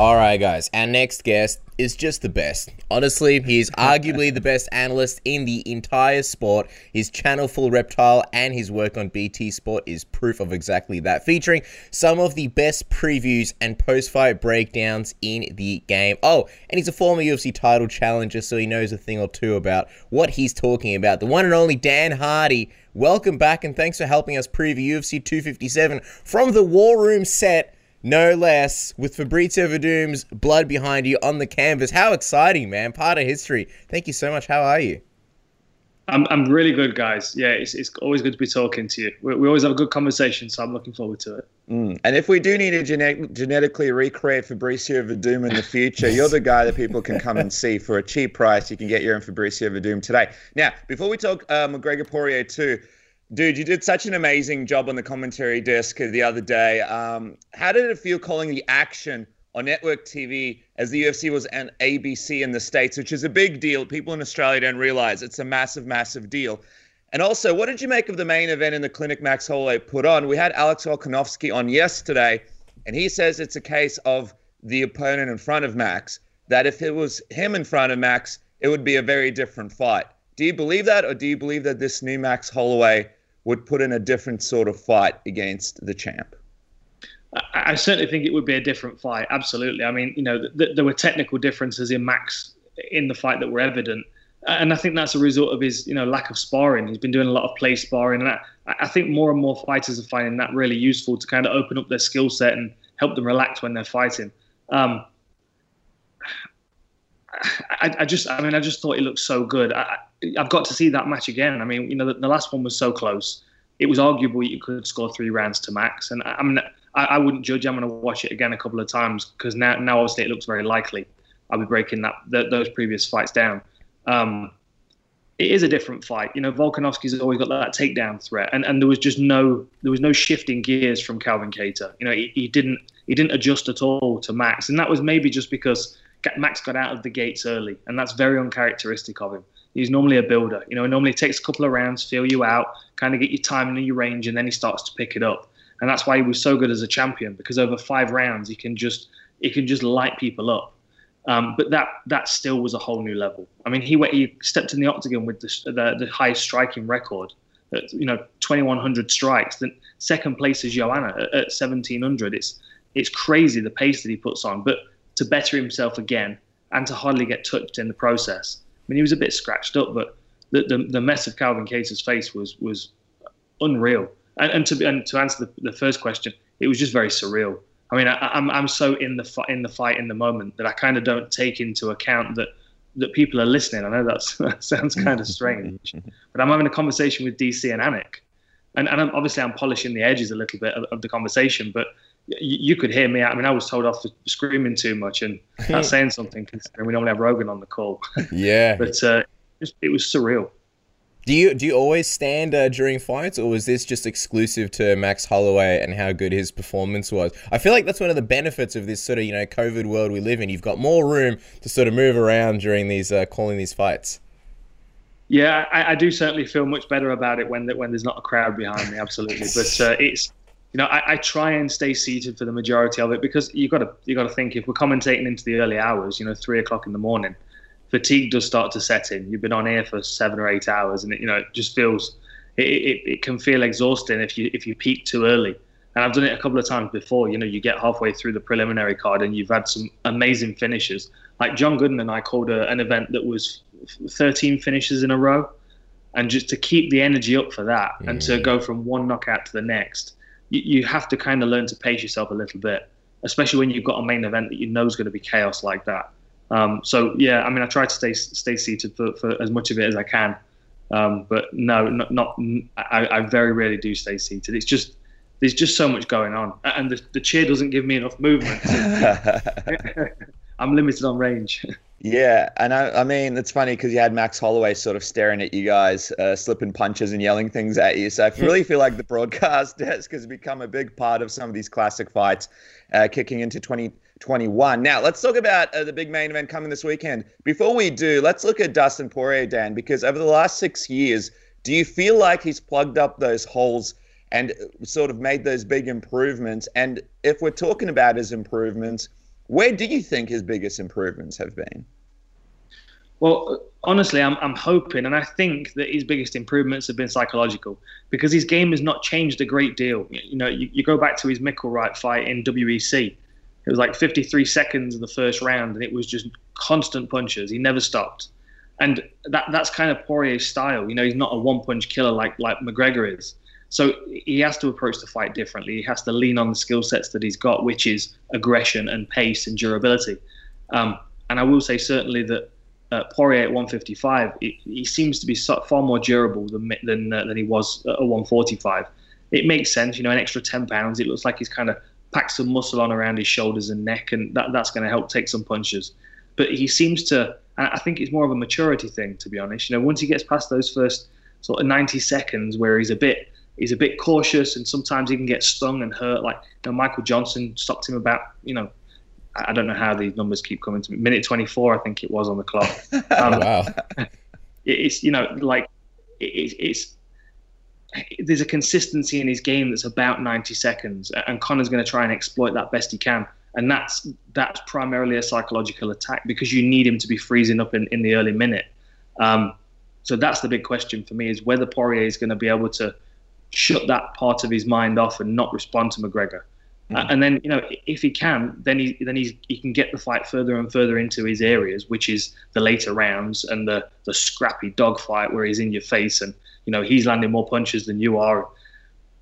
All right, guys. Our next guest is just the best. Honestly, he's arguably the best analyst in the entire sport. His channel Full Reptile and his work on BT Sport is proof of exactly that, featuring some of the best previews and post-fight breakdowns in the game. Oh, and he's a former UFC title challenger, so he knows a thing or two about what he's talking about. The one and only Dan Hardy. Welcome back, and thanks for helping us preview UFC 257 from the War Room set no less, with Fabrizio Werdum's blood behind you on the canvas. How exciting, man. Part of history. Thank you so much. How are you? I'm, I'm really good, guys. Yeah, it's, it's always good to be talking to you. We, we always have a good conversation, so I'm looking forward to it. Mm. And if we do need to gene- genetically recreate Fabrizio Werdum in the future, you're the guy that people can come and see for a cheap price. You can get your own Fabrizio Werdum today. Now, before we talk uh, McGregor Poirier 2, Dude, you did such an amazing job on the commentary desk the other day. Um, how did it feel calling the action on network TV as the UFC was an ABC in the States, which is a big deal? People in Australia don't realize it's a massive, massive deal. And also, what did you make of the main event in the clinic Max Holloway put on? We had Alex Volkanovski on yesterday, and he says it's a case of the opponent in front of Max, that if it was him in front of Max, it would be a very different fight. Do you believe that, or do you believe that this new Max Holloway would put in a different sort of fight against the champ. I, certainly think it would be a different fight. Absolutely. I mean, you know, th- th- there were technical differences in Max in the fight that were evident, and I think that's a result of his, you know, lack of sparring. He's been doing a lot of play sparring, and I, I think more and more fighters are finding that really useful to kind of open up their skill set and help them relax when they're fighting. Um, I, I, just, I mean, I just thought he looked so good. Have got to see that match again. I mean, you know, the, the, last one was so close. It was arguable you could score three rounds to max, and I, I mean, I, I, wouldn't judge. I'm going to watch it again a couple of times because now, now obviously it looks very likely I'll be breaking that those previous fights down. Um, it is a different fight. You know, Volkanovski's always got that takedown threat, and, and there was just no there was no shifting gears from Calvin Kattar. You know, he, he didn't he didn't adjust at all to Max, and that was maybe just because Max got out of the gates early, and that's very uncharacteristic of him. He's normally a builder. You know, normally takes a couple of rounds, feel you out, kind of get your timing and your range, and then he starts to pick it up. And that's why he was so good as a champion because over five rounds he can just he can just light people up. Um, but that that still was a whole new level. I mean, he went, he stepped in the octagon with the, the, the highest striking record. At, you know, 2,100 strikes. The second place is Joanna at, at 1,700. It's it's crazy the pace that he puts on. But to better himself again and to hardly get touched in the process. I mean, he was a bit scratched up, but the, the, the mess of Calvin Kattar's face was was unreal. And, and to and to answer the, the first question, it was just very surreal. I mean, I, am I'm, I'm so in the fi- in the fight in the moment that I kind of don't take into account that that people are listening. I know that's, that sounds kind of strange, but I'm having a conversation with DC and Anik, and and I'm, obviously I'm polishing the edges a little bit of, of the conversation, but you could hear me. I mean, I was told off for screaming too much and not saying something considering we normally have Rogan on the call. Yeah, but uh, it was surreal. Do you do you always stand uh, during fights, or was this just exclusive to Max Holloway and how good his performance was? I feel like that's one of the benefits of this sort of you know COVID world we live in. You've got more room to sort of move around during these uh, calling these fights. Yeah, I, I, do certainly feel much better about it when when there's not a crowd behind me. Absolutely, but uh, it's you know, I, I, try and stay seated for the majority of it because you got to you got to think if we're commentating into the early hours, you know, three o'clock in the morning, fatigue does start to set in. You've been on air for seven or eight hours, and it, you know, it just feels it, it, it can feel exhausting if you if you peak too early. And I've done it a couple of times before. You know, you get halfway through the preliminary card and you've had some amazing finishes. Like John Gooden and I called a, an event that was 13 finishes in a row, and just to keep the energy up for that mm. and to mm. go from one knockout to the next you, you have to kind of learn to pace yourself a little bit, especially when you've got a main event that you know is going to be chaos like that. Um, so yeah, I mean, I try to stay stay seated for, for as much of it as I can, um, but no, not, not I, I, very rarely do stay seated. It's just there's just so much going on, and the, the chair doesn't give me enough movement. I'm limited on range. Yeah, and I, I mean it's funny because you had Max Holloway sort of staring at you guys, uh, slipping punches and yelling things at you. So I really feel like the broadcast desk has become a big part of some of these classic fights, uh, kicking into 2021. Now let's talk about uh, the big main event coming this weekend. Before we do, let's look at Dustin Poirier, Dan, because over the last six years, do you feel like he's plugged up those holes? And sort of made those big improvements. And if we're talking about his improvements, Where do you think his biggest improvements have been? Well, honestly, I'm, I'm hoping, and I think that his biggest improvements have been psychological because his game has not changed a great deal. You know, you, you go back to his Micklewright fight in WEC. It was like 53 seconds of the first round, and it was just constant punches. He never stopped, and that that's kind of Poirier's style. You know, he's not a one-punch killer like like McGregor is. So he has to approach the fight differently. He has to lean on the skill sets that he's got, which is aggression and pace and durability. Um, and I will say certainly that uh, Poirier at 155, he, seems to be so, far more durable than than, uh, than he was at 145. It makes sense, you know, an extra 10 pounds. It looks like he's kind of packed some muscle on around his shoulders and neck, and that, that's going to help take some punches. But he seems to, I think it's more of a maturity thing, to be honest. You know, once he gets past those first sort of 90 seconds where he's a bit he's a bit cautious and sometimes he can get stung and hurt. Like you know, Michael Johnson stopped him about you know I don't know how these numbers keep coming to me. Minute 24, I think it was on the clock. Um, wow. It's you know like it, it's there's a consistency in his game that's about 90 seconds, and Conor's going to try and exploit that best he can. And that's that's primarily a psychological attack because you need him to be freezing up in, in the early minute. Um, so that's the big question for me is whether Poirier is going to be able to shut that part of his mind off and not respond to McGregor. Mm. Uh, and then, you know, if he can, then he then he's, he can get the fight further and further into his areas, which is the later rounds and the the scrappy dogfight where he's in your face and you know he's landing more punches than you are.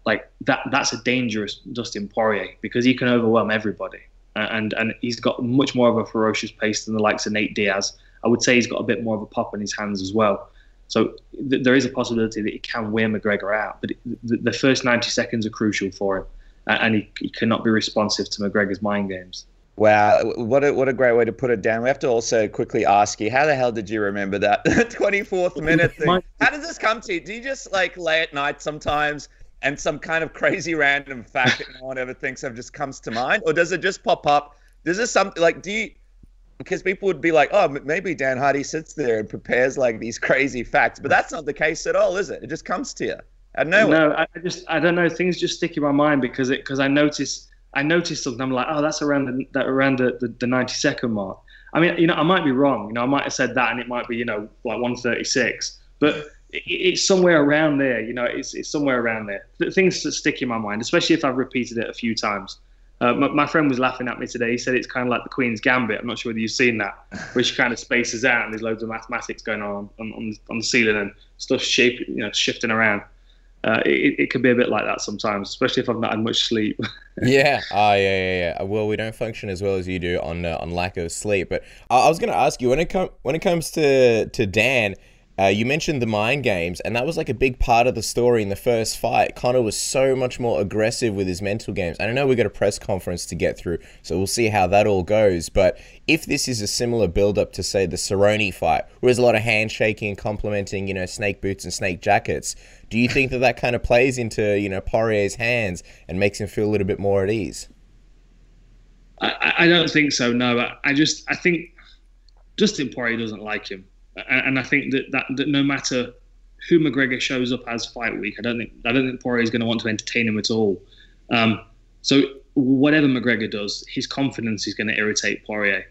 Like that, that's a dangerous Dustin Poirier because he can overwhelm everybody, and and he's got much more of a ferocious pace than the likes of Nate Diaz. I would say he's got a bit more of a pop in his hands as well. So th- there is a possibility that he can wear McGregor out, but the, the first 90 seconds are crucial for him, and he, he cannot be responsive to McGregor's mind games. Wow, what a, what a great way to put it down. We have to also quickly ask you, how the hell did you remember that 24th minute thing? How does this come to you? Do you just like lay at night sometimes and some kind of crazy random fact that no one ever thinks of just comes to mind? Or does it just pop up? Does this something like, do you, because people would be like, oh, maybe Dan Hardy sits there and prepares like these crazy facts, but that's not the case at all, is it? It just comes to you. No, I just I don't know. Things just stick in my mind because it because I notice I noticed something. I'm like, oh, that's around the that around the, the, the 90 second mark. I mean, you know, I might be wrong. You know, I might have said that, and it might be you know like 136, but it, it's somewhere around there. You know, it's it's somewhere around there. Things that stick in my mind, especially if I've repeated it a few times. Uh, my, my, friend was laughing at me today. He said it's kind of like the Queen's Gambit. I'm not sure whether you've seen that, which kind of spaces out and there's loads of mathematics going on on, on, on the ceiling and stuff shape, you know, shifting around. Uh, it, it can be a bit like that sometimes, especially if I've not had much sleep. yeah, oh, yeah, yeah, yeah. Well, we don't function as well as you do on uh, on lack of sleep. But I, I was going to ask you when it comes when it comes to to Dan uh, you mentioned the mind games, and that was like a big part of the story in the first fight. Conor was so much more aggressive with his mental games. I know we got a press conference to get through, so we'll see how that all goes. But if this is a similar build up to, say, the Cerrone fight, where there's a lot of handshaking and complimenting, you know, snake boots and snake jackets, do you think that that kind of plays into, you know, Poirier's hands and makes him feel a little bit more at ease? I, I don't think so, no. I, I just, I think Dustin Poirier doesn't like him and I think that, that that no matter who McGregor shows up as fight week, I don't think I don't think Poirier is going to want to entertain him at all. Um, so whatever McGregor does, his confidence is going to irritate Poirier.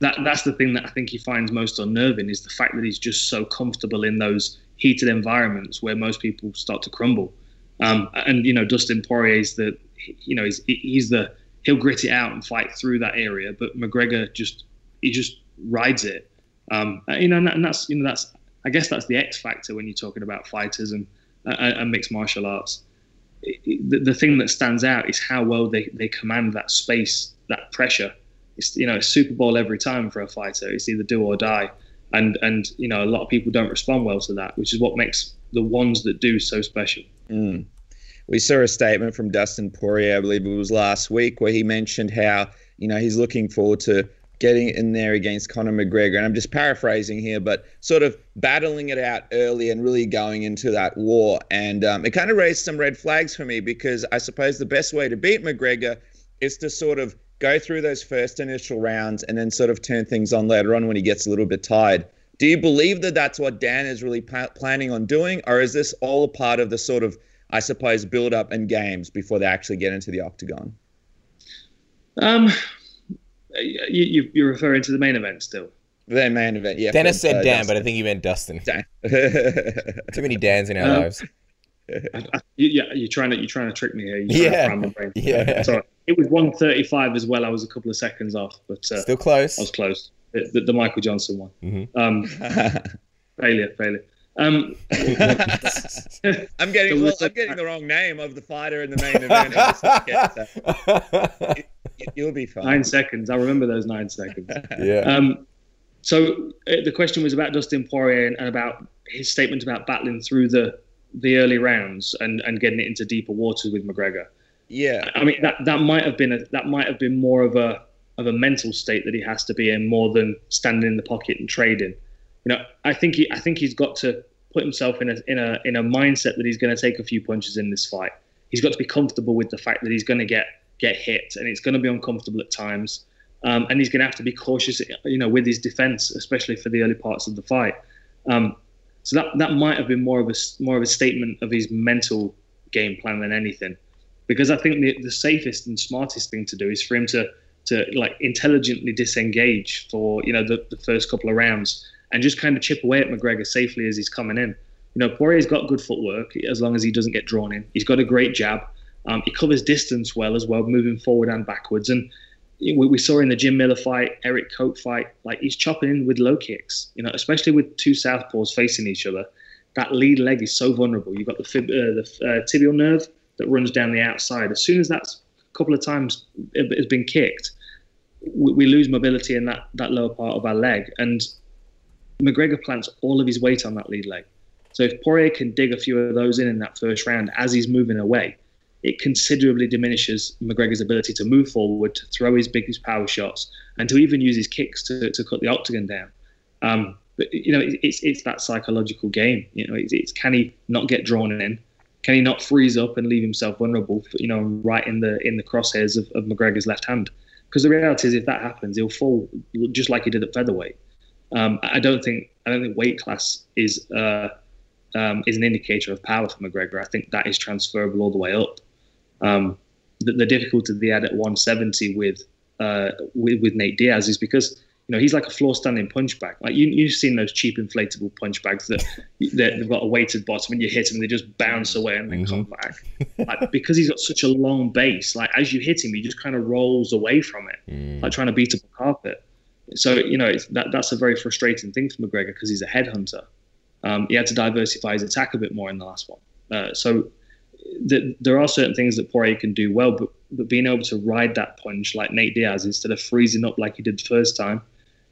That that's the thing that I think he finds most unnerving is the fact that he's just so comfortable in those heated environments where most people start to crumble. Um, and you know, Dustin Poirier is the you know he's he's the he'll grit it out and fight through that area, but McGregor just he just rides it. Um, uh, you know, and, that's you know that's I guess that's the X factor when you're talking about fighters and uh, and mixed martial arts. the, the thing that stands out is how well they, they command that space, that pressure. It's you know Super Bowl every time for a fighter. It's either do or die, and and you know a lot of people don't respond well to that, which is what makes the ones that do so special. Mm. We saw a statement from Dustin Poirier, I believe it was last week, where he mentioned how you know he's looking forward to getting in there against Conor McGregor. And I'm just paraphrasing here, but sort of battling it out early and really going into that war. And um, it kind of raised some red flags for me because I suppose the best way to beat McGregor is to sort of go through those first initial rounds and then sort of turn things on later on when he gets a little bit tired. Do you believe that that's what Dan is really pa- planning on doing, or is this all a part of the sort of, I suppose, build up and games before they actually get into the octagon? Um, you, you're referring to the main event still. The main event, yeah. Dennis for, said uh, Dan, Dustin. but I think you meant Dustin. Dan. Too many Dans in our Um, lives. You, yeah, you're trying to you're trying to trick me here. You're Yeah. to my brain. Yeah. Sorry. It was 135 as well. I was a couple of seconds off, but uh, Still close. I was close. The, the, the Michael Johnson one. Mhm. Um, failure, failure. Um, I'm getting well, I'm getting the wrong name of the fighter in the main event. Of this weekend, so you- You'll be fine. nine seconds. I remember those nine seconds. yeah. Um, so uh, the question was about Dustin Poirier and, and about his statement about battling through the the early rounds and, and getting it into deeper waters with McGregor. Yeah, I mean that that might have been a, that might have been more of a of a mental state that he has to be in more than standing in the pocket and trading. You know, I think he I think he's got to put himself in a in a in a mindset that he's going to take a few punches in this fight. He's got to be comfortable with the fact that he's going to get get hit and it's going to be uncomfortable at times. Um, and he's going to have to be cautious, you know, with his defense, especially for the early parts of the fight. Um, so that that might have been more of a more of a statement of his mental game plan than anything because I think the, the safest and smartest thing to do is for him to to like intelligently disengage for you know the, the first couple of rounds and just kind of chip away at McGregor safely as he's coming in. You know, Poirier's got good footwork as long as he doesn't get drawn in. He's got a great jab. Um, he covers distance well as well, moving forward and backwards. And we, we saw in the Jim Miller fight, Erik Koch fight, like he's chopping in with low kicks. You know, especially with two southpaws facing each other. That lead leg is so vulnerable. You've got the fib, uh, the uh, tibial nerve that runs down the outside. As soon as that's a couple of times it has been kicked, we, we lose mobility in that, that lower part of our leg. And McGregor plants all of his weight on that lead leg. So if Poirier can dig a few of those in in that first round as he's moving away, it considerably diminishes McGregor's ability to move forward, to throw his biggest power shots, and to even use his kicks to, to cut the octagon down. Um, but you know, it, it's it's that psychological game. You know, it's, it's can he not get drawn in? Can he not freeze up and leave himself vulnerable? For, you know, right in the in the crosshairs of, of McGregor's left hand. Because the reality is, if that happens, he'll fall just like he did at featherweight. Um, I don't think I don't think weight class is uh, um, is an indicator of power for McGregor. I think that is transferable all the way up. Um, the, the difficulty they had at 170 with, uh, with with Nate Diaz is because you know he's like a floor standing punch bag. Like you you've seen those cheap inflatable punch bags that they've got a weighted bottom and you hit them they just bounce away and then come back. Like because he's got such a long base, like as you hit him, he just kind of rolls away from it, Mm. like trying to beat up a carpet. So you know it's, that that's a very frustrating thing for McGregor because he's a headhunter. Um, he had to diversify his attack a bit more in the last one. Uh, so th- there are certain things that Poirier can do well, but but being able to ride that punch like Nate Diaz instead of freezing up like he did the first time,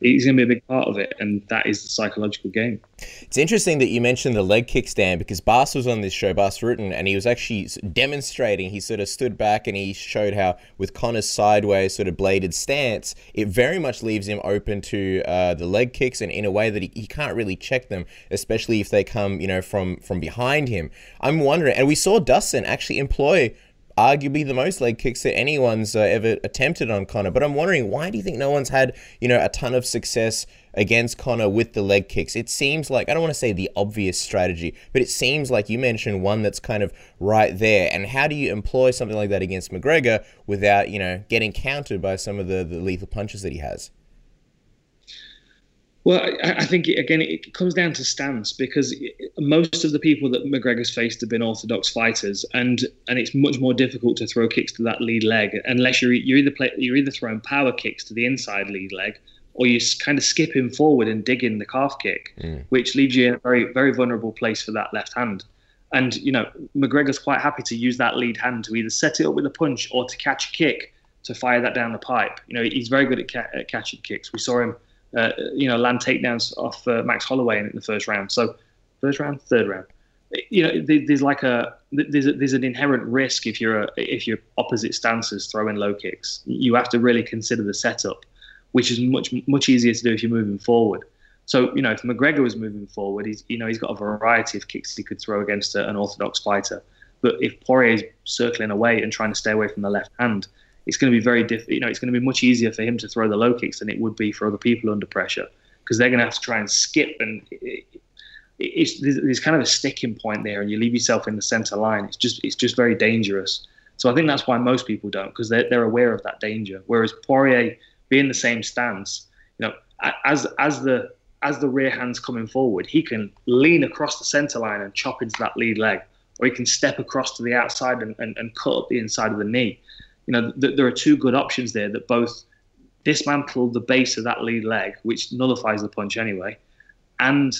he's going to be a big part of it, and that is the psychological game. It's interesting that you mentioned the leg kick stand because Bas was on this show, Bas Rutten, and he was actually demonstrating. He sort of stood back and he showed how, with Conor's sideways sort of bladed stance, it very much leaves him open to uh, the leg kicks and in a way that he, he can't really check them, especially if they come, you know, from from behind him. I'm wondering, and we saw Dustin actually employ arguably the most leg kicks that anyone's uh, ever attempted on Conor. But I'm wondering, why do you think no one's had, you know, a ton of success against Conor with the leg kicks? It seems like, I don't want to say the obvious strategy, but it seems like you mentioned one that's kind of right there. And how do you employ something like that against McGregor without, you know, getting countered by some of the, the lethal punches that he has? Well, I, I think again it comes down to stance because most of the people that McGregor's faced have been orthodox fighters, and and it's much more difficult to throw kicks to that lead leg unless you're you're either play, you're either throwing power kicks to the inside lead leg, or you kind of skip him forward and dig in the calf kick, Mm. which leaves you in a very very vulnerable place for that left hand. And you know McGregor's quite happy to use that lead hand to either set it up with a punch or to catch a kick to fire that down the pipe. You know he's very good at, ca- at catching kicks. We saw him uh, you know, land takedowns off uh, Max Holloway in the first round. So, first round, third round. You know, there's like a there's a, there's an inherent risk if you're a, if you're opposite stances throwing low kicks. You have to really consider the setup, which is much much easier to do if you're moving forward. So, you know, if McGregor was moving forward, he's you know he's got a variety of kicks he could throw against a, an orthodox fighter. But if Poirier is circling away and trying to stay away from the left hand, it's going to be very diff- you know it's going to be much easier for him to throw the low kicks than it would be for other people under pressure because they're going to have to try and skip and it, it, it's there's, there's kind of a sticking point there and you leave yourself in the center line it's just it's just very dangerous so I think that's why most people don't because they're, they're aware of that danger whereas Poirier being the same stance. You know, as as the as the rear hand's coming forward, he can lean across the center line and chop into that lead leg, or he can step across to the outside and, and, and cut up the inside of the knee. You know, th- there are two good options there that both dismantle the base of that lead leg, which nullifies the punch anyway, and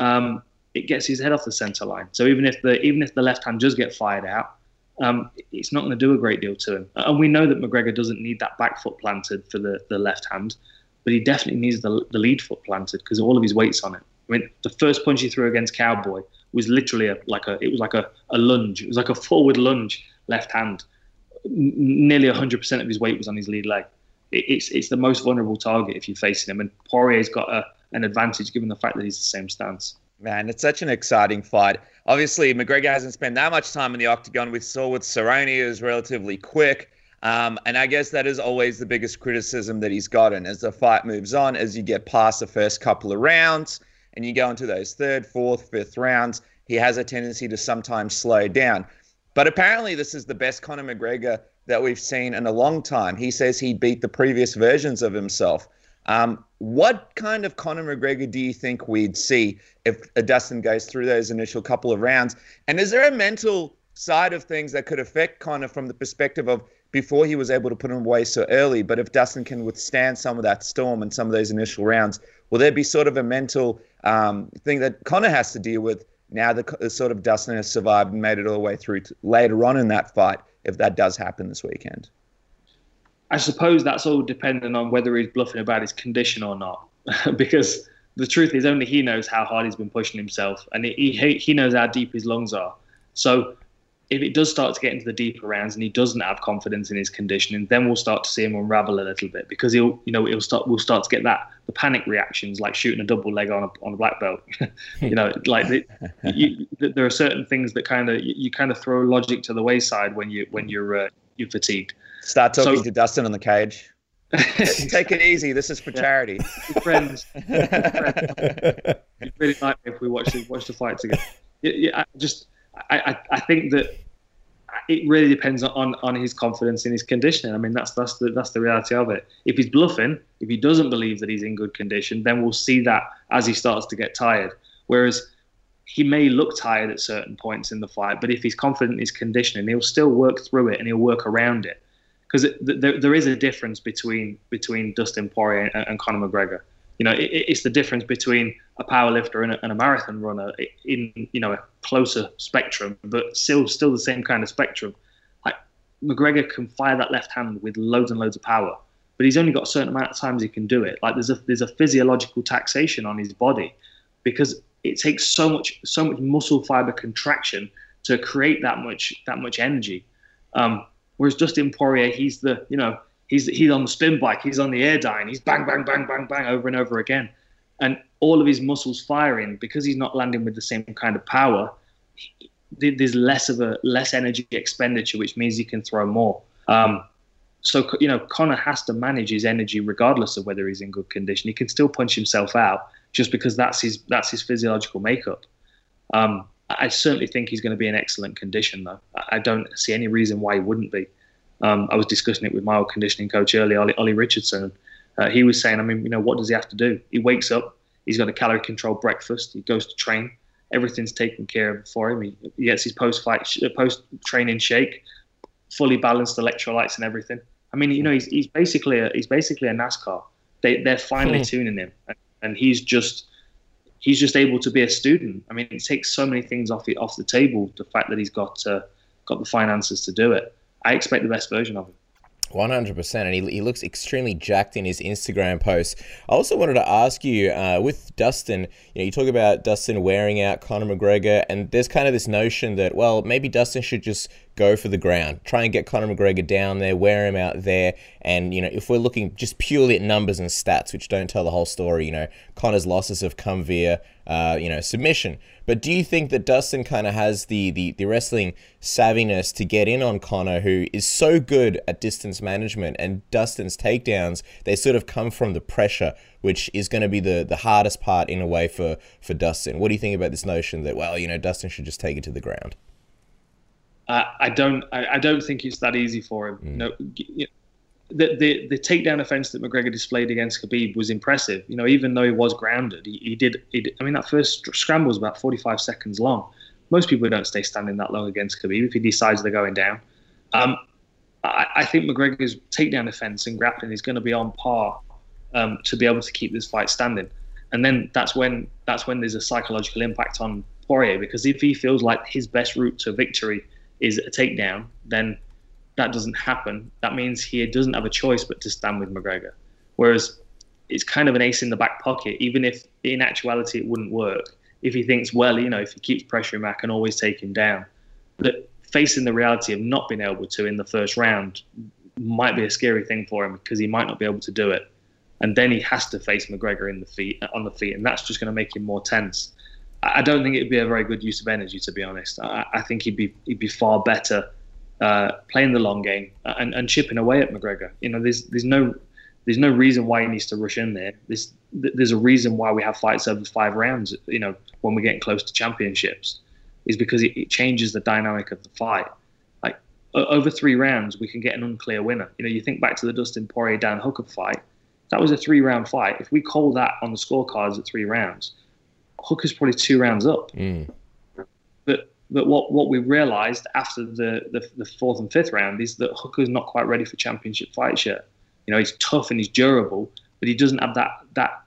um, it gets his head off the center line. So even if the even if the left hand does get fired out, um, it's not going to do a great deal to him. And we know that McGregor doesn't need that back foot planted for the, the left hand, but he definitely needs the, the lead foot planted because all of his weight's on it. I mean, the first punch he threw against Cowboy was literally a, like a it was like a, a lunge. It was like a forward lunge left hand. Nearly 100% of his weight was on his lead leg. It's it's the most vulnerable target if you're facing him, and Poirier's got a, an advantage given the fact that he's the same stance. Man, it's such an exciting fight. Obviously, McGregor hasn't spent that much time in the octagon. We saw with Cerrone, is relatively quick. Um, and I guess that is always the biggest criticism that he's gotten as the fight moves on, as you get past the first couple of rounds and you go into those third, fourth, fifth rounds, he has a tendency to sometimes slow down. But apparently, this is the best Conor McGregor that we've seen in a long time. He says he beat the previous versions of himself. Um, what kind of Conor McGregor do you think we'd see if Dustin goes through those initial couple of rounds? And is there a mental side of things that could affect Conor from the perspective of before he was able to put him away so early? But if Dustin can withstand some of that storm and some of those initial rounds, will there be sort of a mental um, thing that Conor has to deal with now that the sort of Dustin has survived and made it all the way through later on in that fight if that does happen this weekend? I suppose that's all dependent on whether he's bluffing about his condition or not, because the truth is only he knows how hard he's been pushing himself, and he he knows how deep his lungs are. So if it does start to get into the deeper rounds and he doesn't have confidence in his conditioning, then we'll start to see him unravel a little bit because he'll, you know, he'll start, we'll start to get that the panic reactions like shooting a double leg on a on a black belt. you know, like the, you, there are certain things that kind of you, you, kind of throw logic to the wayside when you when you're uh, you're fatigued. Start talking so, to Dustin on the cage. Take it easy. This is for yeah. charity. friends. friends. You'd really like me if we watch the, watch the fight together. Yeah, yeah, I just I, I think that it really depends on, on his confidence in his conditioning. I mean, that's that's the that's the reality of it. If he's bluffing, if he doesn't believe that he's in good condition, then we'll see that as he starts to get tired. Whereas he may look tired at certain points in the fight, but if he's confident in his conditioning, he'll still work through it and he'll work around it because there, there is a difference between between Dustin Poirier and, and Conor McGregor. You know, it, it's the difference between a powerlifter and a, and a marathon runner in you know a closer spectrum, but still still the same kind of spectrum. Like McGregor can fire that left hand with loads and loads of power, but he's only got a certain amount of times he can do it. Like there's a there's a physiological taxation on his body because it takes so much so much muscle fiber contraction to create that much that much energy. Um, Whereas Dustin Poirier, he's the you know he's he's on the spin bike, he's on the air Airdyne, he's bang bang bang bang bang over and over again, and all of his muscles firing because he's not landing with the same kind of power. There's less of a less energy expenditure, which means he can throw more. Um, so you know Conor has to manage his energy regardless of whether he's in good condition. He can still punch himself out just because that's his that's his physiological makeup. Um, I certainly think he's going to be in excellent condition, though. I don't see any reason why he wouldn't be. Um, I was discussing it with my old conditioning coach earlier, Ollie, Ollie Richardson. Uh, he was saying, I mean, you know, what does he have to do? He wakes up, he's got a calorie controlled breakfast, he goes to train, everything's taken care of for him. He, he gets his post fight, uh, post training shake, fully balanced electrolytes and everything. I mean, you know, he's, he's basically a, he's basically a NASCAR. They, they're finally hmm. tuning him, and he's just he's just able to be a student. I mean, it takes so many things off the, off the table. The fact that he's got uh, got the finances to do it. I expect the best version of him. 100% and he, he looks extremely jacked in his instagram posts i also wanted to ask you uh, with dustin you know you talk about dustin wearing out conor mcgregor and there's kind of this notion that well maybe dustin should just go for the ground, try and get Conor McGregor down there, wear him out there. And, you know, if we're looking just purely at numbers and stats, which don't tell the whole story, you know, Conor's losses have come via, uh, you know, submission. But do you think that Dustin kind of has the, the, the wrestling savviness to get in on Conor, who is so good at distance management and Dustin's takedowns, they sort of come from the pressure, which is going to be the, the hardest part in a way for, for Dustin. What do you think about this notion that, well, you know, Dustin should just take it to the ground? Uh, I don't. I, I, don't think it's that easy for him. Mm. No, the, the the takedown offense that McGregor displayed against Khabib was impressive. You know, even though he was grounded, he, he did. He did I mean, that first scramble was about 45 seconds long. Most people don't stay standing that long against Khabib if he decides they're going down. Um, I, I, think McGregor's takedown offense and grappling is going to be on par um, to be able to keep this fight standing. And then that's when that's when there's a psychological impact on Poirier because if he feels like his best route to victory is a takedown, then that doesn't happen. That means he doesn't have a choice but to stand with McGregor. Whereas it's kind of an ace in the back pocket, even if in actuality it wouldn't work. If he thinks, well, you know, if he keeps pressuring Mac and always take him down, that facing the reality of not being able to in the first round might be a scary thing for him because he might not be able to do it. And then he has to face McGregor in the feet on the feet, and that's just going to make him more tense. I don't think it'd be a very good use of energy, to be honest. I, I think he'd be he'd be far better uh, playing the long game and, and chipping away at McGregor. You know, there's there's no there's no reason why he needs to rush in there. There's there's a reason why we have fights over five rounds. You know, when we're getting close to championships, is because it, it changes the dynamic of the fight. Like over three rounds, we can get an unclear winner. You know, you think back to the Dustin Poirier Dan Hooker fight. That was a three round fight. If we call that on the scorecards at three rounds, Hooker's probably two rounds up. Mm. But but what, what we realised after the, the, the fourth and fifth round is that Hooker's not quite ready for championship fights yet. You know, he's tough and he's durable, but he doesn't have that that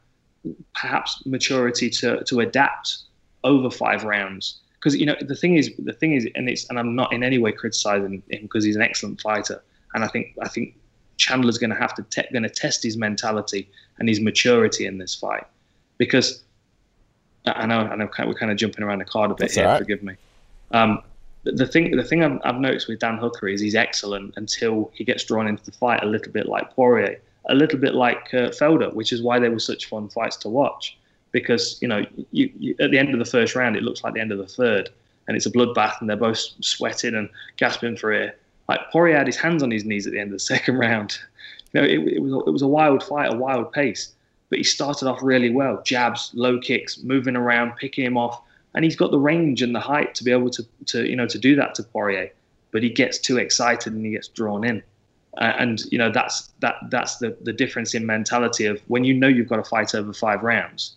perhaps maturity to to adapt over five rounds. Because you know the thing is the thing is, and it's and I'm not in any way criticizing him because he's an excellent fighter, and I think I think Chandler's going to have to te- going to test his mentality and his maturity in this fight because I know, I know we're kind of jumping around the card a bit That's here. Right. Forgive me. Um, the thing, the thing I've, I've, noticed with Dan Hooker is he's excellent until he gets drawn into the fight a little bit like Poirier, a little bit like uh, Felder, which is why they were such fun fights to watch. Because you know, you, you, at the end of the first round, it looks like the end of the third, and it's a bloodbath, and they're both sweating and gasping for air. Like Poirier had his hands on his knees at the end of the second round. You know, it, it was it was a wild fight, a wild pace but he started off really well. Jabs, low kicks, moving around, picking him off, and he's got the range and the height to be able to, to you know to do that to Poirier. But he gets too excited and he gets drawn in, uh, and you know that's that that's the the difference in mentality of when you know you've got to fight over five rounds.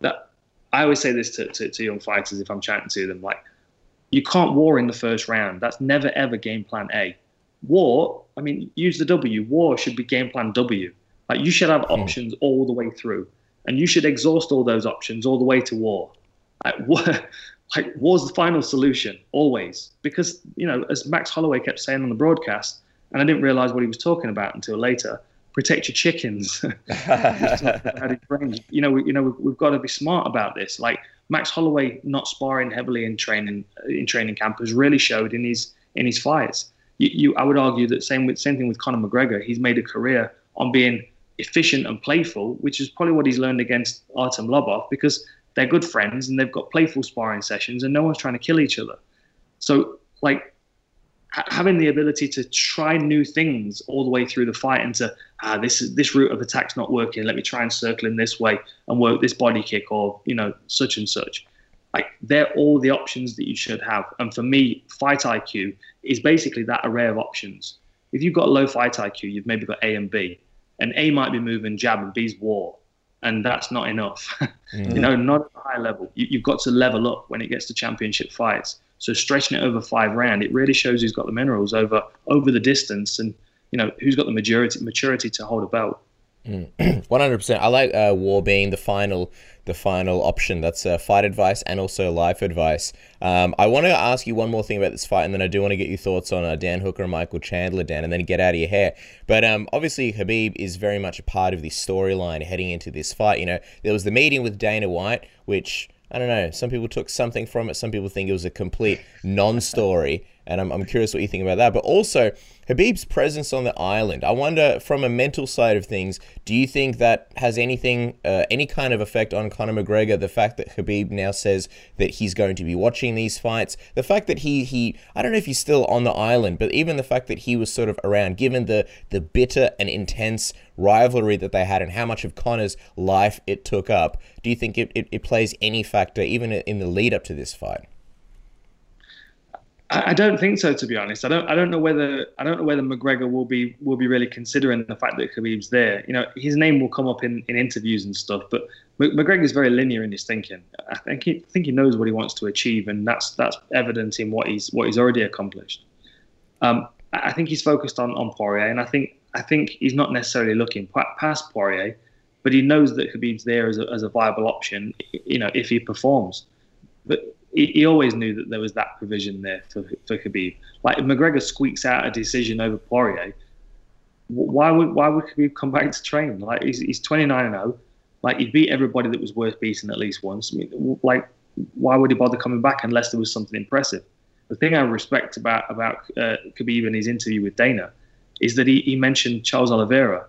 That I always say this to, to, to young fighters if I'm chatting to them, like you can't war in the first round. That's never ever game plan A. War, I mean, use the W. War should be game plan W like you should have hmm. options mm. all the way through, and you should exhaust all those options all the way to war. Like, war, like war's the final solution always, because you know, as Max Holloway kept saying on the broadcast, and I didn't realize what he was talking about until later. Protect your chickens. you know, we, you know, we've got to be smart about this. Like Max Holloway not sparring heavily in training in training camp has really showed in his in his fights. You, you, I would argue that same with same thing with Conor McGregor. He's made a career on being efficient and playful, which is probably what he's learned against Artem Lobov because they're good friends and they've got playful sparring sessions and no one's trying to kill each other. So, like, having the ability to try new things all the way through the fight and to ah this is this route of attack's not working. Let me try and circle in this way and work this body kick or you know such and such. Like they're all the options that you should have. And for me fight iq is basically that array of options. If you've got low fight iq you've maybe got a and b and A might be moving jab and B's war, and that's not enough. mm-hmm. You know, not at a high level. You, have got to level up when it gets to championship fights. So stretching it over five round, it really shows who's got the minerals over over the distance, and you know who's got the maturity maturity to hold a belt. One hundred percent. I like uh, war being the final the final option. That's uh, fight advice and also life advice. Um, I want to ask you one more thing about this fight, and then I do want to get your thoughts on uh, Dan Hooker and Michael Chandler, Dan, and then get out of your hair. But um, obviously, Khabib is very much a part of this storyline heading into this fight. You know, there was the meeting with Dana White, which I don't know. Some people took something from it. Some people think it was a complete non-story, and I'm, I'm curious what you think about that. But also, Khabib's presence on the island. I wonder, from a mental side of things, do you think that has anything, uh, any kind of effect on Conor McGregor? The fact that Khabib now says that he's going to be watching these fights, the fact that he he, I don't know if he's still on the island, but even the fact that he was sort of around, given the the bitter and intense rivalry that they had and how much of Conor's life it took up, do you think it, it, it plays any factor even in the lead up to this fight? I, I don't think so, to be honest. I don't. I don't know whether I don't know whether McGregor will be will be really considering the fact that Khabib's there. You know, his name will come up in, in interviews and stuff, but McGregor's very linear in his thinking. I think he I think he knows what he wants to achieve, and that's that's evident in what he's what he's already accomplished. Um, I think he's focused on on Poirier, and I think I think he's not necessarily looking past Poirier, but he knows that Khabib's there as a, as a viable option. You know, if he performs, but he, always knew that there was that provision there for for Khabib. Like if McGregor squeaks out a decision over Poirier, why would why would Khabib come back to train? Like he's he's 29 and 0. Like he'd beat everybody that was worth beating at least once. I mean, like why would he bother coming back unless there was something impressive? The thing I respect about about uh, Khabib in his interview with Dana is that he, he mentioned Charles Oliveira,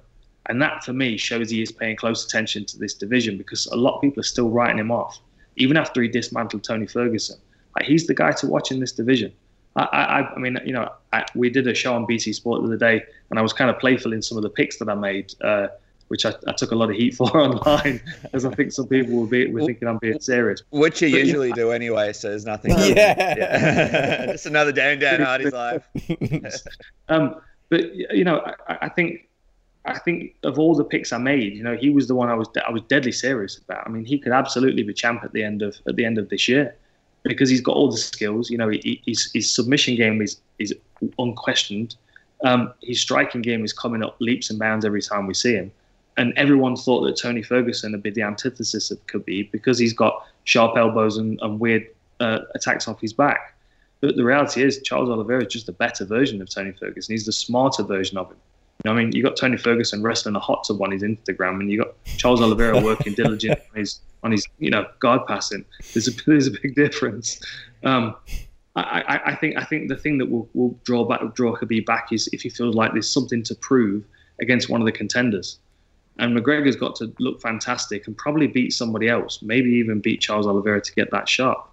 and that for me shows he is paying close attention to this division because a lot of people are still writing him off, even after he dismantled Tony Ferguson. Like he's the guy to watch in this division. I, I, I mean, you know, I, we did a show on BT Sport the other day, and I was kind of playful in some of the picks that I made. Uh, which I, I, took a lot of heat for online, as I think some people will be were thinking I'm being serious. Which you but, usually do anyway, so there's nothing. yeah, yeah. just another day in Dan Hardy's life. um, but you know, I, I, think I think of all the picks I made, you know, he was the one I was I was deadly serious about. I mean, he could absolutely be champ at the end of at the end of this year because he's got all the skills. You know, he, his his submission game is is unquestioned. Um, his striking game is coming up leaps and bounds every time we see him and everyone thought that Tony Ferguson would be the antithesis of Khabib because he's got sharp elbows and, and weird uh, attacks off his back. But the reality is, Charles Oliveira is just a better version of Tony Ferguson. He's the smarter version of him. I mean, you got Tony Ferguson wrestling a hot tub on his Instagram, and you got Charles Oliveira working diligently on his, on his, you know, guard passing. There's a there's a big difference. Um, I, I, I, think I think the thing that will, will draw back draw Khabib back is if he feels like there's something to prove against one of the contenders. And McGregor's got to look fantastic and probably beat somebody else, maybe even beat Charles Oliveira to get that shot.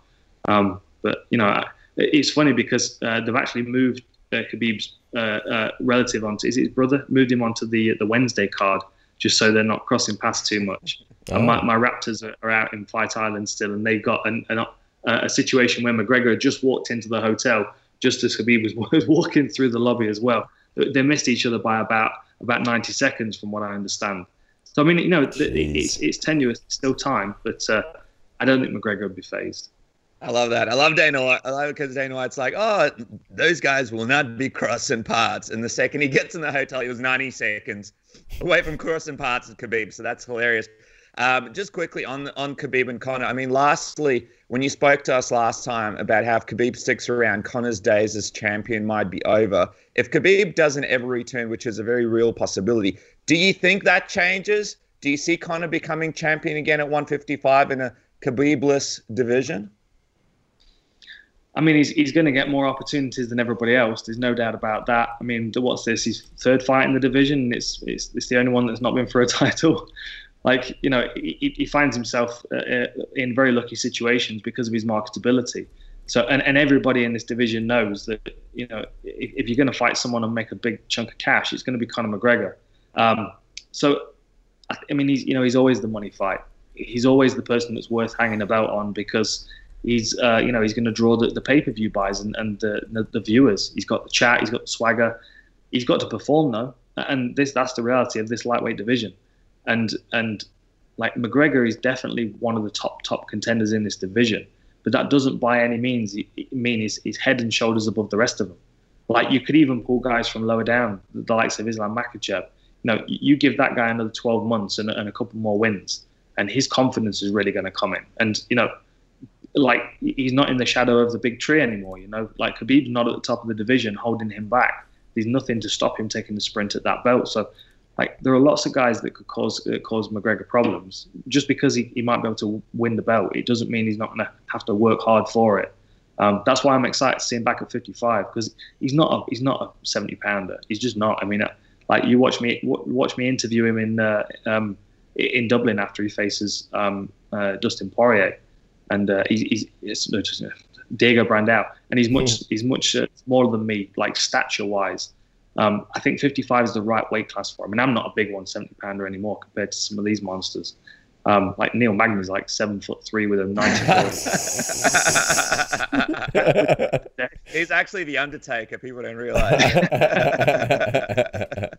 Um, but you know, it's funny because uh, they've actually moved uh, Khabib's uh, uh, relative onto is his brother moved him onto the the Wednesday card just so they're not crossing paths too much. Oh. And my, my Raptors are, are, out in Fight Island still, and they've got an, an, a situation where McGregor just walked into the hotel just as Khabib was walking through the lobby as well. They missed each other by about about 90 seconds, from what I understand. So I mean, you know, it's it's tenuous, it's still time, but uh, I don't think McGregor would be phased. I love that. I love Dana White. I love it because Dana White's like, oh, those guys will not be crossing paths. And the second he gets in the hotel, he was 90 seconds away from crossing paths with Khabib. So that's hilarious. Um, just quickly on on Khabib and Conor. I mean, lastly, when you spoke to us last time about how if Khabib sticks around, Conor's days as champion might be over. If Khabib doesn't ever return, which is a very real possibility, do you think that changes? Do you see Conor becoming champion again at 155 in a Khabibless division? I mean, he's, he's going to get more opportunities than everybody else. There's no doubt about that. I mean, what's this? His third fight in the division. It's, it's, it's the only one that's not been for a title like you know he, he finds himself uh, uh, in very lucky situations because of his marketability so and, and everybody in this division knows that you know if, if you're going to fight someone and make a big chunk of cash it's going to be Conor McGregor um, so I mean he's you know he's always the money fight he's always the person that's worth hanging about on because he's uh, you know he's going to draw the, the pay-per-view buys and, and the, the, the viewers he's got the chat he's got the swagger he's got to perform though and this that's the reality of this lightweight division and and like McGregor is definitely one of the top top contenders in this division, but that doesn't by any means mean he's, he's head and shoulders above the rest of them. Like you could even pull guys from lower down, the likes of Islam Makhachev. You know, you give that guy another 12 months and, and a couple more wins, and his confidence is really going to come in. And you know, like he's not in the shadow of the big tree anymore. You know, like Khabib's not at the top of the division, holding him back. There's nothing to stop him taking the sprint at that belt. So like there are lots of guys that could cause uh, cause McGregor problems. Just because he, he might be able to win the belt, it doesn't mean he's not going to have to work hard for it. Um, that's why I'm excited to see him back at 55 because he's not a, he's not a 70 pounder. He's just not. I mean, uh, like you watch me watch me interview him in uh, um, in Dublin after he faces um, uh, Dustin Poirier, and uh, he's, he's no, just, uh, Diego Brandao, and he's much mm. he's much smaller than me, like stature wise. Um, I think 55 is the right weight class for him. I mean, I'm not a big 170 pounder anymore compared to some of these monsters. Um, like Neil Magny's like seven foot three with a ninety. He's actually the Undertaker. People don't realize.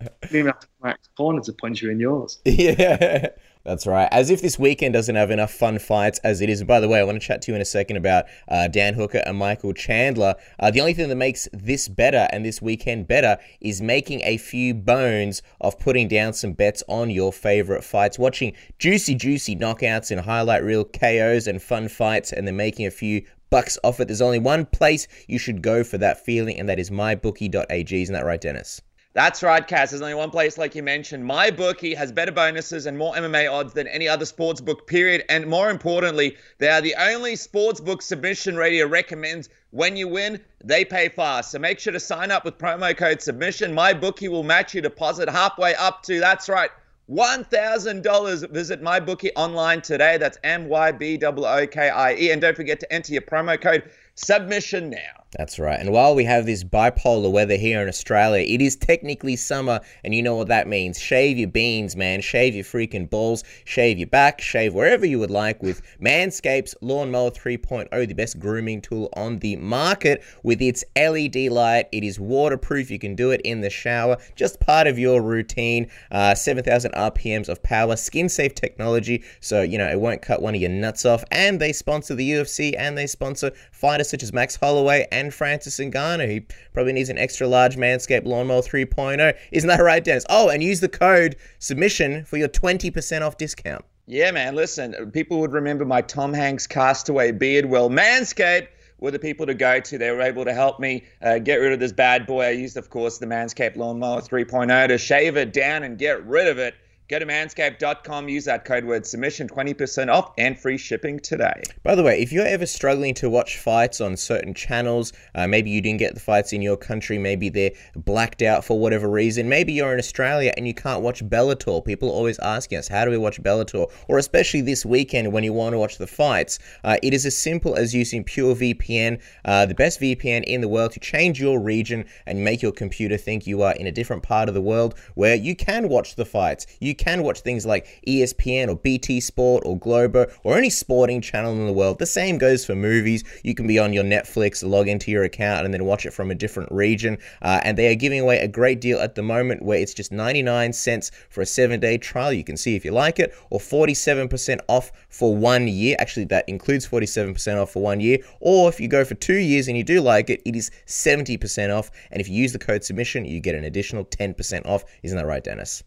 even have to Max corner to punch you in yours. Yeah. That's right. As if this weekend doesn't have enough fun fights as it is. And by the way, I want to chat to you in a second about uh, Dan Hooker and Michael Chandler. Uh, the only thing that makes this better and this weekend better is making a few bones of putting down some bets on your favorite fights, watching juicy, juicy knockouts and highlight reel KOs and fun fights, and then making a few bucks off it. There's only one place you should go for that feeling, and that is mybookie.ag. Isn't that right, Dennis? That's right, Cass. There's only one place, like you mentioned. My bookie has better bonuses and more MMA odds than any other sports book, period. And more importantly, they are the only sports book submission radio recommends when you win, they pay fast. So make sure to sign up with promo code submission. My bookie will match your deposit halfway up to, that's right, $1,000. Visit MyBookie online today. That's M Y B O O K I E. And don't forget to enter your promo code submission now. That's right. And while we have this bipolar weather here in Australia, it is technically summer, and you know what that means. Shave your beans, man. Shave your freaking balls. Shave your back. Shave wherever you would like with Manscaped's Lawnmower 3.0, the best grooming tool on the market with its LED light. It is waterproof. You can do it in the shower. Just part of your routine. Uh, 7,000 RPMs of power. Skin safe technology, so, you know, it won't cut one of your nuts off. And they sponsor the UFC and they sponsor fighters such as Max Holloway and Francis Ngannou. He probably needs an extra large Manscaped Lawnmower 3.0. Isn't that right, Dennis? Oh, and use the code submission for your 20% off discount. Yeah, man. Listen, people would remember my Tom Hanks castaway beard. Well, Manscaped were the people to go to. They were able to help me uh, get rid of this bad boy. I used, of course, the Manscaped Lawnmower 3.0 to shave it down and get rid of it. Go to manscaped.com, use that code word submission, 20% off and free shipping today. By the way, if you're ever struggling to watch fights on certain channels, uh, maybe you didn't get the fights in your country, maybe they're blacked out for whatever reason, maybe you're in Australia and you can't watch Bellator. People are always asking us, how do we watch Bellator? Or especially this weekend when you want to watch the fights. Uh, it is as simple as using PureVPN, uh, the best VPN in the world, to change your region and make your computer think you are in a different part of the world where you can watch the fights. You you can watch things like ESPN or BT Sport or Globo or any sporting channel in the world. The same goes for movies. You can be on your Netflix, log into your account, and then watch it from a different region. Uh, and they are giving away a great deal at the moment where it's just 99 cents for a seven day trial. You can see if you like it, or 47% off for one year. Actually, that includes 47% off for one year. Or if you go for two years and you do like it, it is 70% off. And if you use the code submission, you get an additional 10% off. Isn't that right, Dennis?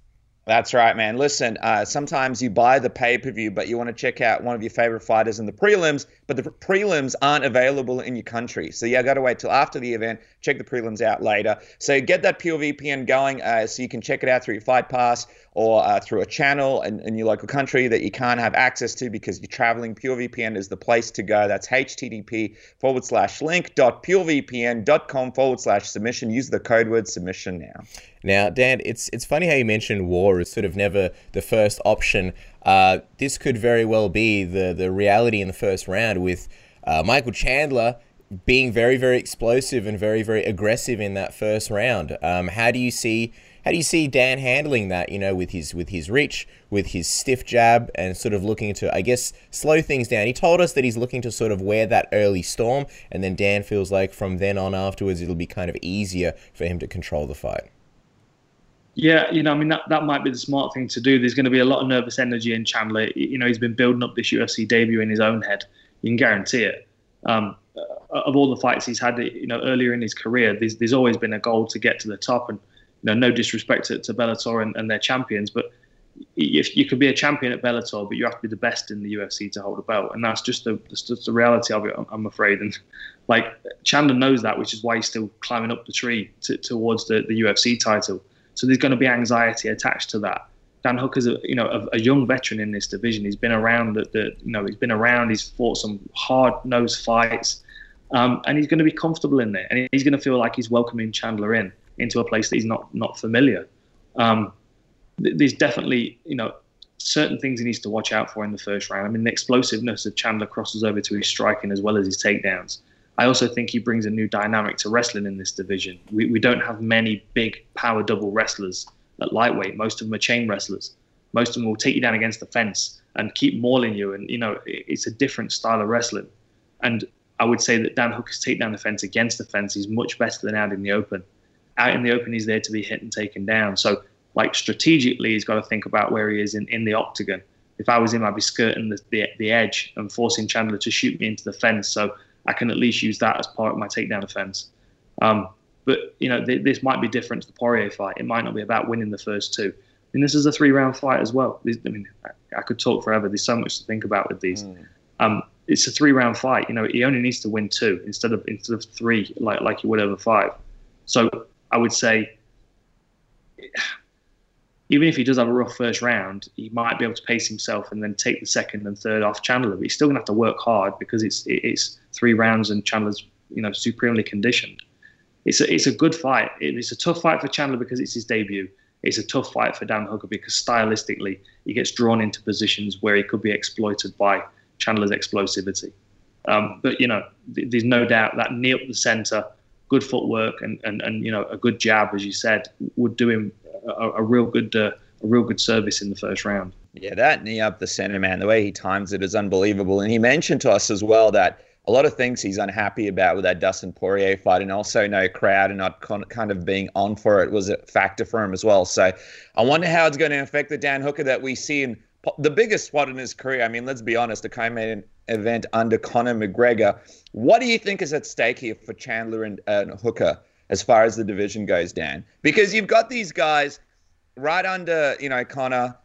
That's right, man. Listen, uh, sometimes you buy the pay per view, but you want to check out one of your favorite fighters in the prelims, but the prelims aren't available in your country. So you got to wait till after the event, check the prelims out later. So get that Pure VPN going uh, so you can check it out through your Fight Pass or uh, through a channel in, in, your local country that you can't have access to because you're traveling, PureVPN is the place to go. That's http forward slash link dot purevpn.com forward slash submission. Use the code word submission now. Now, Dan, it's it's funny how you mentioned war is sort of never the first option. Uh, this could very well be the the reality in the first round with uh, Michael Chandler being very very explosive and very very aggressive in that first round. Um, how do you see how do you see Dan handling that? You know, with his with his reach, with his stiff jab, and sort of looking to, I guess, slow things down. He told us that he's looking to sort of wear that early storm, and then Dan feels like from then on afterwards it'll be kind of easier for him to control the fight. Yeah, you know, I mean that, that might be the smart thing to do. There's going to be a lot of nervous energy in Chandler. You know, he's been building up this UFC debut in his own head. You can guarantee it. Um, of all the fights he's had, you know, earlier in his career, there's, there's always been a goal to get to the top. And know, no disrespect to, to Bellator and, and their champions, but if you could be a champion at Bellator, but you have to be the best in the UFC to hold a belt, and that's just the that's just the reality of it. I'm afraid, and like Chandler knows that, which is why he's still climbing up the tree to, towards the, the UFC title. So there's going to be anxiety attached to that. Dan Hooker's a you know a, a young veteran in this division. He's been around the, the you know he's been around. He's fought some hard nosed fights, um, and he's going to be comfortable in there, and he's going to feel like he's welcoming Chandler in into a place that he's not not familiar. Um, there's definitely you know certain things he needs to watch out for in the first round. I mean, the explosiveness of Chandler crosses over to his striking as well as his takedowns. I also think he brings a new dynamic to wrestling in this division. We, we don't have many big power double wrestlers at lightweight. Most of them are chain wrestlers. most of them will take you down against the fence and keep mauling you. And you know, it's a different style of wrestling. And I would say that Dan Hooker's take down the fence against the fence is much better than out in the open. Out in the open, he's there to be hit and taken down. So, like strategically, he's got to think about where he is in, in the octagon. If I was him, I'd be skirting the, the, the edge and forcing Chandler to shoot me into the fence. So I can at least use that as part of my takedown offense. Um, but you know, th- this might be different to the Poirier fight. It might not be about winning the first two. I mean, this is a three-round fight as well. I mean, I, I could talk forever. There's so much to think about with these. Mm. Um, it's a three-round fight. You know, he only needs to win two instead of instead of three, like like he would over five. So I would say, even if he does have a rough first round, he might be able to pace himself and then take the second and third off Chandler. But he's still gonna have to work hard because it's it's three rounds and Chandler's you know supremely conditioned. It's a it's a good fight. It's a tough fight for Chandler because it's his debut. It's a tough fight for Dan Hooker because stylistically he gets drawn into positions where he could be exploited by Chandler's explosivity. Um, but you know, th- there's no doubt that knee up the center, good footwork, and, and and you know a good jab, as you said, would do him a, a real good uh, a real good service in the first round. Yeah, that knee up the center, man, the way he times it is unbelievable. And he mentioned to us as well that a lot of things he's unhappy about with that Dustin Poirier fight, and also no crowd and not con- kind of being on for it was a factor for him as well. So I wonder how it's going to affect the Dan Hooker that we see in the biggest spot in his career. I mean, let's be honest, the co-main event under Conor McGregor. What do you think is at stake here for Chandler and uh, Hooker as far as the division goes, Dan? Because you've got these guys right under, you know, Conor.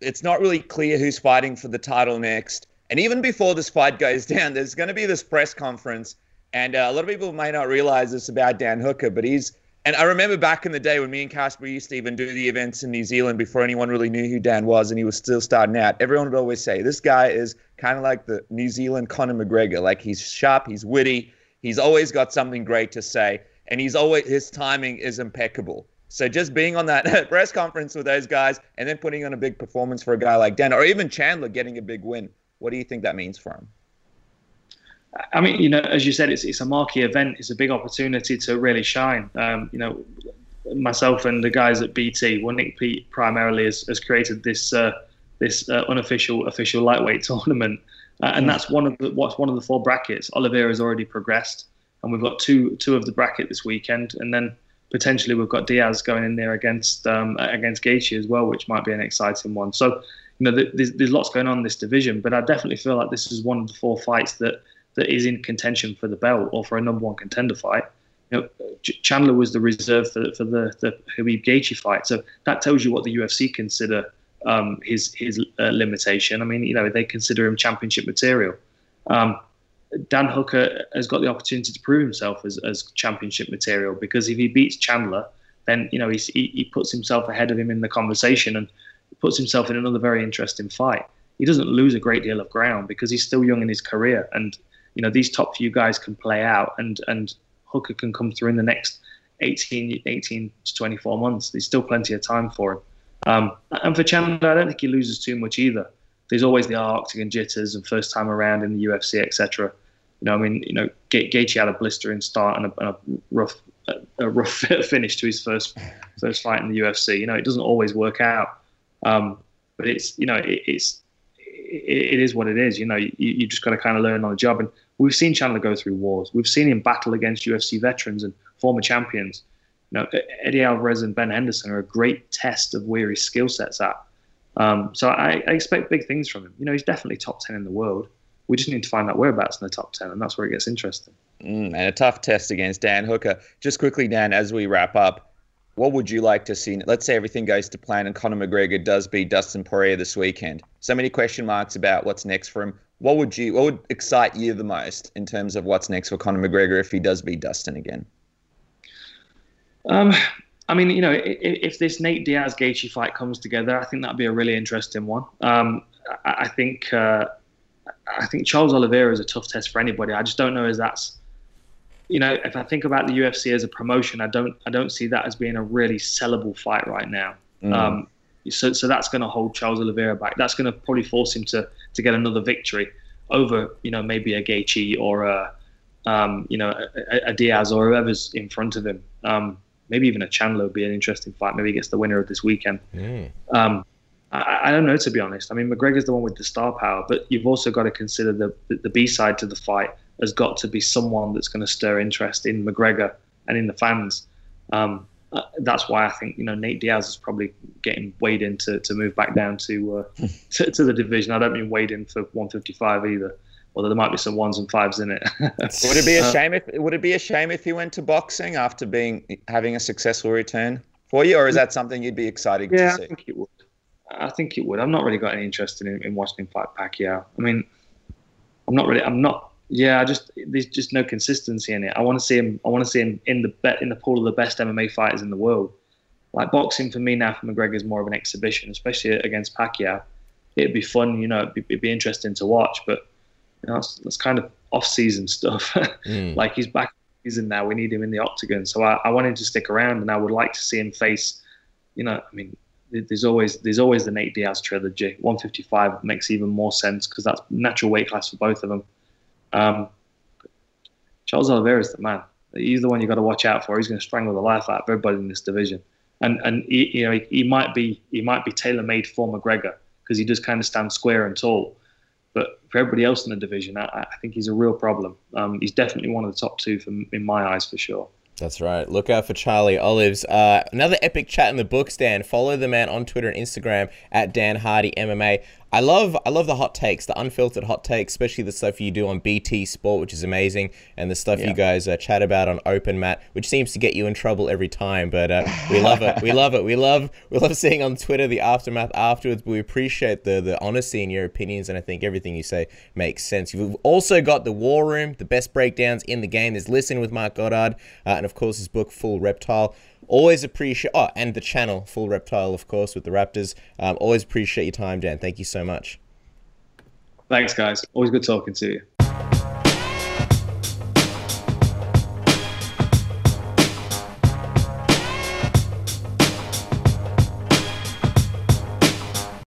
It's not really clear who's fighting for the title next. And even before this fight goes down, there's going to be this press conference. And uh, a lot of people may not realize this about Dan Hooker, but he's. And I remember back in the day when me and Casper used to even do the events in New Zealand before anyone really knew who Dan was and he was still starting out. Everyone would always say, This guy is kind of like the New Zealand Conor McGregor. Like he's sharp, he's witty, he's always got something great to say, and he's always his timing is impeccable. So just being on that press conference with those guys and then putting on a big performance for a guy like Dan or even Chandler getting a big win what do you think that means for him? I mean, you know, as you said, it's it's a marquee event. It's a big opportunity to really shine. Um, you know, myself and the guys at BT, well, Nick Peet primarily has, has created this uh, this uh, unofficial official lightweight tournament, uh, and that's one of the what's one of the four brackets. Oliveira has already progressed, and we've got two two of the bracket this weekend, and then potentially we've got Diaz going in there against um, against Gaethje as well, which might be an exciting one. So you know, there's, there's lots going on in this division, but I definitely feel like this is one of the four fights that that is in contention for the belt or for a number one contender fight. You know, Chandler was the reserve for, for the the Khabib Gaethje fight, so that tells you what the UFC consider um, his his uh, limitation. I mean, you know, they consider him championship material. Um, Dan Hooker has got the opportunity to prove himself as, as championship material because if he beats Chandler, then you know he, he puts himself ahead of him in the conversation and puts himself in another very interesting fight. He doesn't lose a great deal of ground because he's still young in his career, and you know these top few guys can play out, and and Hooker can come through in the next 18, 18 to 24 months. There's still plenty of time for him. Um, and for Chandler, I don't think he loses too much either. There's always the octagon jitters and first time around in the UFC, etc. You know, I mean, you know, Gaethje had a blistering start and a, and a rough, a rough finish to his first first fight in the UFC. You know, it doesn't always work out. Um, but it's you know it, it's it, it is what it is. You know you, you just got to kind of learn on the job. And we've seen Chandler go through wars. We've seen him battle against UFC veterans and former champions. You know Eddie Alvarez and Ben Henderson are a great test of where his skill sets at. Um, so I, I, expect big things from him. You know he's definitely top ten in the world. We just need to find out whereabouts in the top ten, and that's where it gets interesting. Mm, and a tough test against Dan Hooker. Just quickly, Dan, as we wrap up, what would you like to see? Let's say everything goes to plan and Conor McGregor does beat Dustin Poirier this weekend. So many question marks about what's next for him. What would you? What would excite you the most in terms of what's next for Conor McGregor if he does beat Dustin again? Um, I mean, you know, if, if this Nate Diaz Gaethje fight comes together, I think that'd be a really interesting one. Um, I, I, think uh, I think Charles Oliveira is a tough test for anybody. I just don't know if that's you know, if I think about the UFC as a promotion, I don't I don't see that as being a really sellable fight right now. Mm. Um, so so that's going to hold Charles Oliveira back. That's going to probably force him to to get another victory over you know maybe a Gaethje or a um, you know a, a, Diaz or whoever's in front of him. Um, maybe even a Chandler would be an interesting fight. Maybe he gets the winner of this weekend. Mm. Um, I, I, don't know to be honest. I mean, McGregor's the one with the star power, but you've also got to consider the the B side to the fight has got to be someone that's going to stir interest in McGregor and in the fans. Um, uh, that's why I think you know Nate Diaz is probably getting weighed in to, to move back down to, uh, to, to the division. I don't mean weighed in for 155 either. Although there might be some ones and fives in it. would it be a uh, shame if would it be a shame if he went to boxing after being having a successful return for you, or is that something you'd be excited yeah, to see? I think it would. I think it would. I'm not really got any interest in, in watching him fight Pacquiao. I mean, I'm not really. I'm not. Yeah, I just there's just no consistency in it. I want to see him. I want to see him in the bet in the pool of the best MMA fighters in the world. Like boxing for me now for McGregor is more of an exhibition, especially against Pacquiao. It'd be fun, you know. It'd be, it'd be interesting to watch, but you know, that's, that's kind of off-season stuff. mm. Like he's back in season now. We need him in the octagon, so I, I want him to stick around, and I would like to see him face. You know, I mean, there's always there's always the Nate Diaz trilogy. 155 makes even more sense because that's natural weight class for both of them. Um, Charles Oliveira is the man. He's the one you got to watch out for. He's going to strangle the life out of everybody in this division. And and he, you know he, he might be he might be tailor made for McGregor because he does kind of stand square and tall. But for everybody else in the division, I, I think he's a real problem. Um, he's definitely one of the top two in my eyes for sure. That's right. Look out for Charlie Olives. Uh, another epic chat in the books, Dan. Follow the man on Twitter and Instagram at Dan Hardy MMA. I love I love the hot takes, the unfiltered hot takes, especially the stuff you do on BT Sport, which is amazing, and the stuff yeah. you guys uh, chat about on Open Mat, which seems to get you in trouble every time. But uh, we love it. We love it. We love we love seeing on Twitter the aftermath afterwards. But we appreciate the the honesty in your opinions, and I think everything you say makes sense. You've also got the War Room, the best breakdowns in the game. There's Listen with Marc Goddard, uh, and of course his book Full Reptile. Always appreciate, oh, and the channel, Full Reptile, of course, with the Raptors. Um, always appreciate your time, Dan. Thank you so much. Thanks, guys. Always good talking to you.